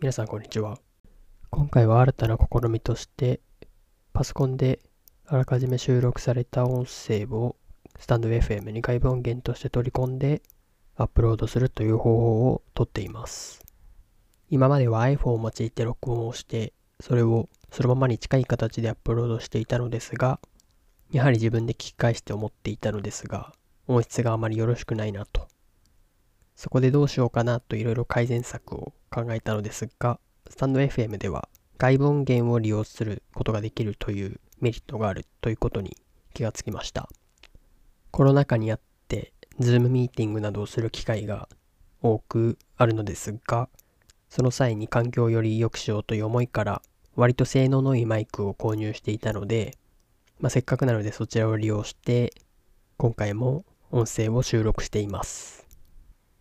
皆さんこんにちは。今回は新たな試みとして、パソコンであらかじめ収録された音声をスタンド FM に外部音源として取り込んでアップロードするという方法をとっています。今までは iPhone を用いて録音をして、それをそのままに近い形でアップロードしていたのですが、やはり自分で聞き返して思っていたのですが、音質があまりよろしくないなと。そこでどうしようかなといろいろ改善策を考えたのですが、スタンド FM では外部音源を利用することができるというメリットがあるということに気がつきました。コロナ禍にあって、Zoom ミーティングなどをする機会が多くあるのですが、その際に環境をより良くしようという思いから、割と性能のいいマイクを購入していたので、まあ、せっかくなのでそちらを利用して、今回も音声を収録しています。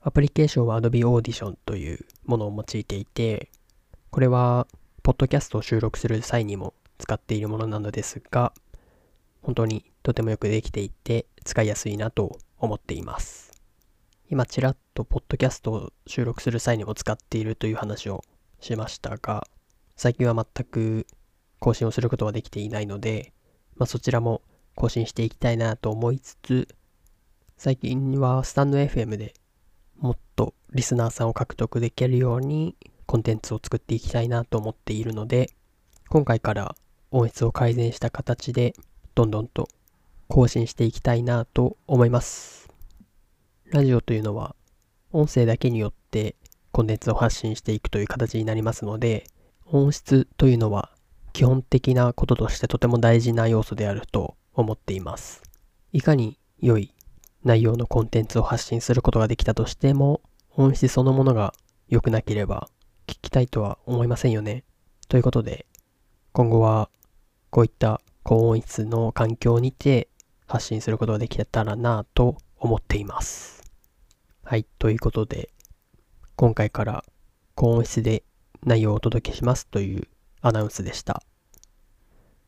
アプリケーションは Adobe Audition というものを用いていて、これは、ポッドキャストを収録する際にも使っているものなのですが、本当にとてもよくできていて使いやすいなと思っています。今ちらっとポッドキャストを収録する際にも使っているという話をしましたが、最近は全く更新をすることはできていないので、まあ、そちらも更新していきたいなと思いつつ、最近はスタンド FM でもっとリスナーさんを獲得できるようにコンテンツを作っていきたいなと思っているので、今回から音質を改善した形でどんどんと更新していきたいなと思います。ラジオというのは音声だけによってコンテンツを発信していくという形になりますので、音質というのは基本的なこととしてとても大事な要素であると思っています。いかに良い内容のコンテンツを発信することができたとしても、音質そのものが良くなければ聞きたいとは思いませんよね。ということで、今後はこういった高音質の環境にて発信することができたらなぁと思っています。はい、ということで、今回から高音質で内容をお届けしますというアナウンスでした。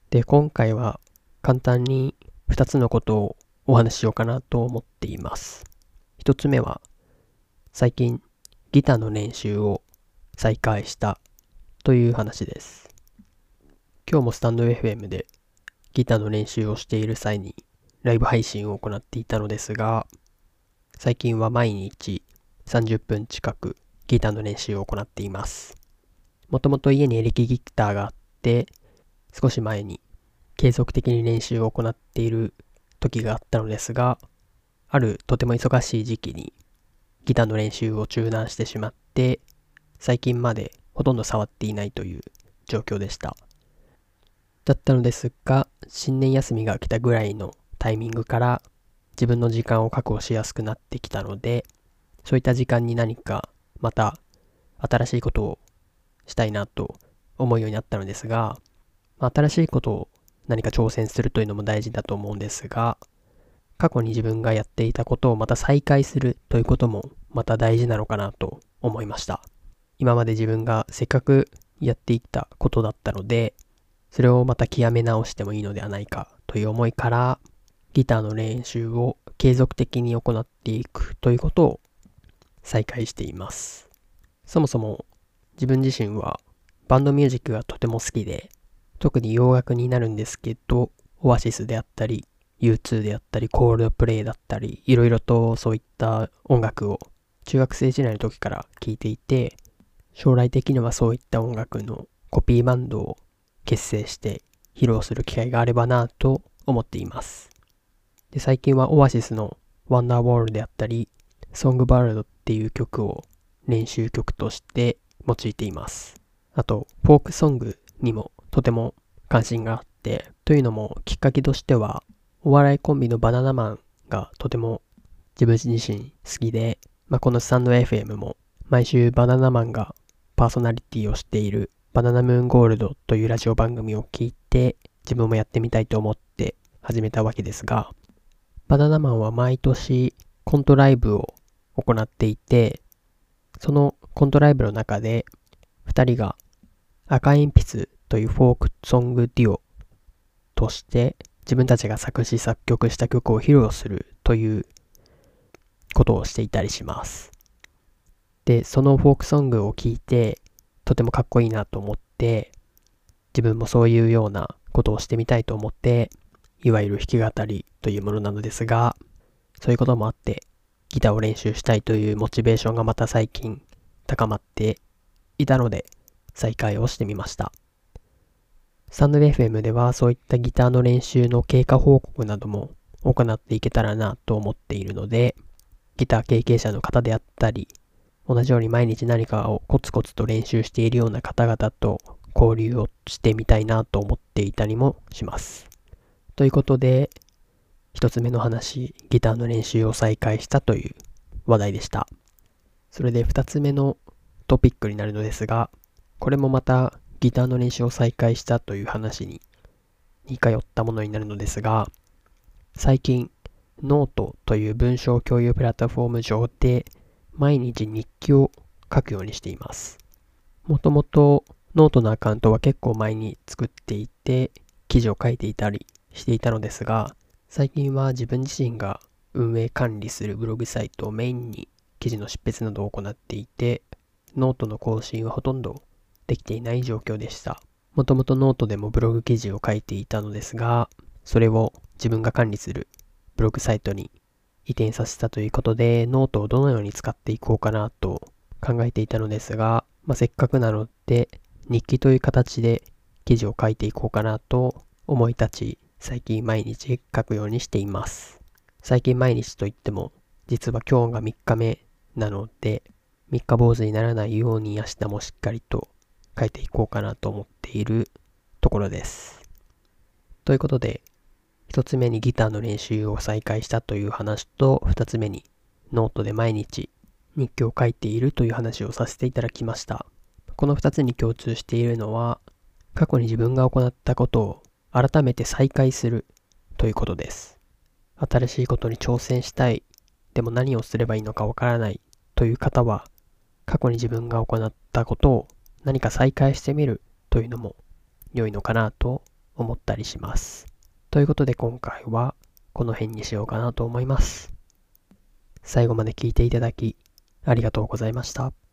で、今回は簡単に2つのことをお話ししようかなと思っています。一つ目は、最近ギターの練習を再開したという話です。今日もスタンド FM でギターの練習をしている際にライブ配信を行っていたのですが、最近は毎日30分近くギターの練習を行っています。もともと家にエレキギターがあって、少し前に継続的に練習を行っている時があったのですが、あるとても忙しい時期にギターの練習を中断してしまって、最近までほとんど触っていないという状況でした。だったのですが、新年休みが来たぐらいのタイミングから自分の時間を確保しやすくなってきたので、そういった時間に何かまた新しいことをしたいなと思うようになったのですが、まあ新しいことを何か挑戦するというのも大事だと思うんですが、過去に自分がやっていたことをまた再開するということもまた大事なのかなと思いました。今まで自分がせっかくやっていったことだったので、それをまた極め直してもいいのではないかという思いから、ギターの練習を継続的に行っていくということを再開しています。そもそも自分自身はバンドミュージックがとても好きで、特に洋楽になるんですけど、オアシスであったり、U2 であったり、コールドプレイだったり、いろいろとそういった音楽を中学生時代の時から聴いていて、将来的にはそういった音楽のコピーバンドを結成して披露する機会があればなと思っています。で、最近はオアシスの Wonder Wall であったり、Song Ballad っていう曲を練習曲として用いています。あと、フォークソングにもとても関心があって、というのもきっかけとしては、お笑いコンビのバナナマンがとても自分自身好きで、まあ、このスタンド FM も毎週バナナマンがパーソナリティをしているバナナムーンゴールドというラジオ番組を聞いて自分もやってみたいと思って始めたわけですが、バナナマンは毎年コントライブを行っていて、そのコントライブの中で2人が赤鉛筆というフォークソングデュオとして自分たちが作詞作曲した曲を披露するということをしていたりします。で、そのフォークソングを聞いてとてもかっこいいなと思って、自分もそういうようなことをしてみたいと思って、いわゆる弾き語りというものなのですが、そういうこともあって、ギターを練習したいというモチベーションがまた最近高まっていたので、再開をしてみました。スタンド FM ではそういったギターの練習の経過報告なども行っていけたらなと思っているので、ギター経験者の方であったり、同じように毎日何かをコツコツと練習しているような方々と交流をしてみたいなと思っていたりもします。ということで、一つ目の話、ギターの練習を再開したという話題でした。それで二つ目のトピックになるのですが、これもまたギターの練習を再開したという話に似通ったものになるのですが、最近、ノートという文章共有プラットフォーム上で毎日日記を書くようにしています。もともとノートのアカウントは結構前に作っていて記事を書いていたりしていたのですが、最近は自分自身が運営管理するブログサイトをメインに記事の執筆などを行っていて、ノートの更新はほとんどできていない状況でした。もともとノートでもブログ記事を書いていたのですが、それを自分が管理するブログサイトに移転させたということで、ノートをどのように使っていこうかなと考えていたのですが、まあ、せっかくなので、日記という形で記事を書いていこうかなと思い立ち、最近毎日書くようにしています。最近毎日といっても、実は今日が3日目なので、3日坊主にならないように明日もしっかりと書いていこうかなと思っているところです。ということで、1つ目にギターの練習を再開したという話と、2つ目にノートで毎日日記を書いているという話をさせていただきました。この2つに共通しているのは、過去に自分が行ったことを改めて再開するということです。新しいことに挑戦したい、でも何をすればいいのかわからないという方は、過去に自分が行ったことを何か再開してみるというのも良いのかなと思ったりします。ということで今回はこの辺にしようかなと思います。最後まで聞いていただきありがとうございました。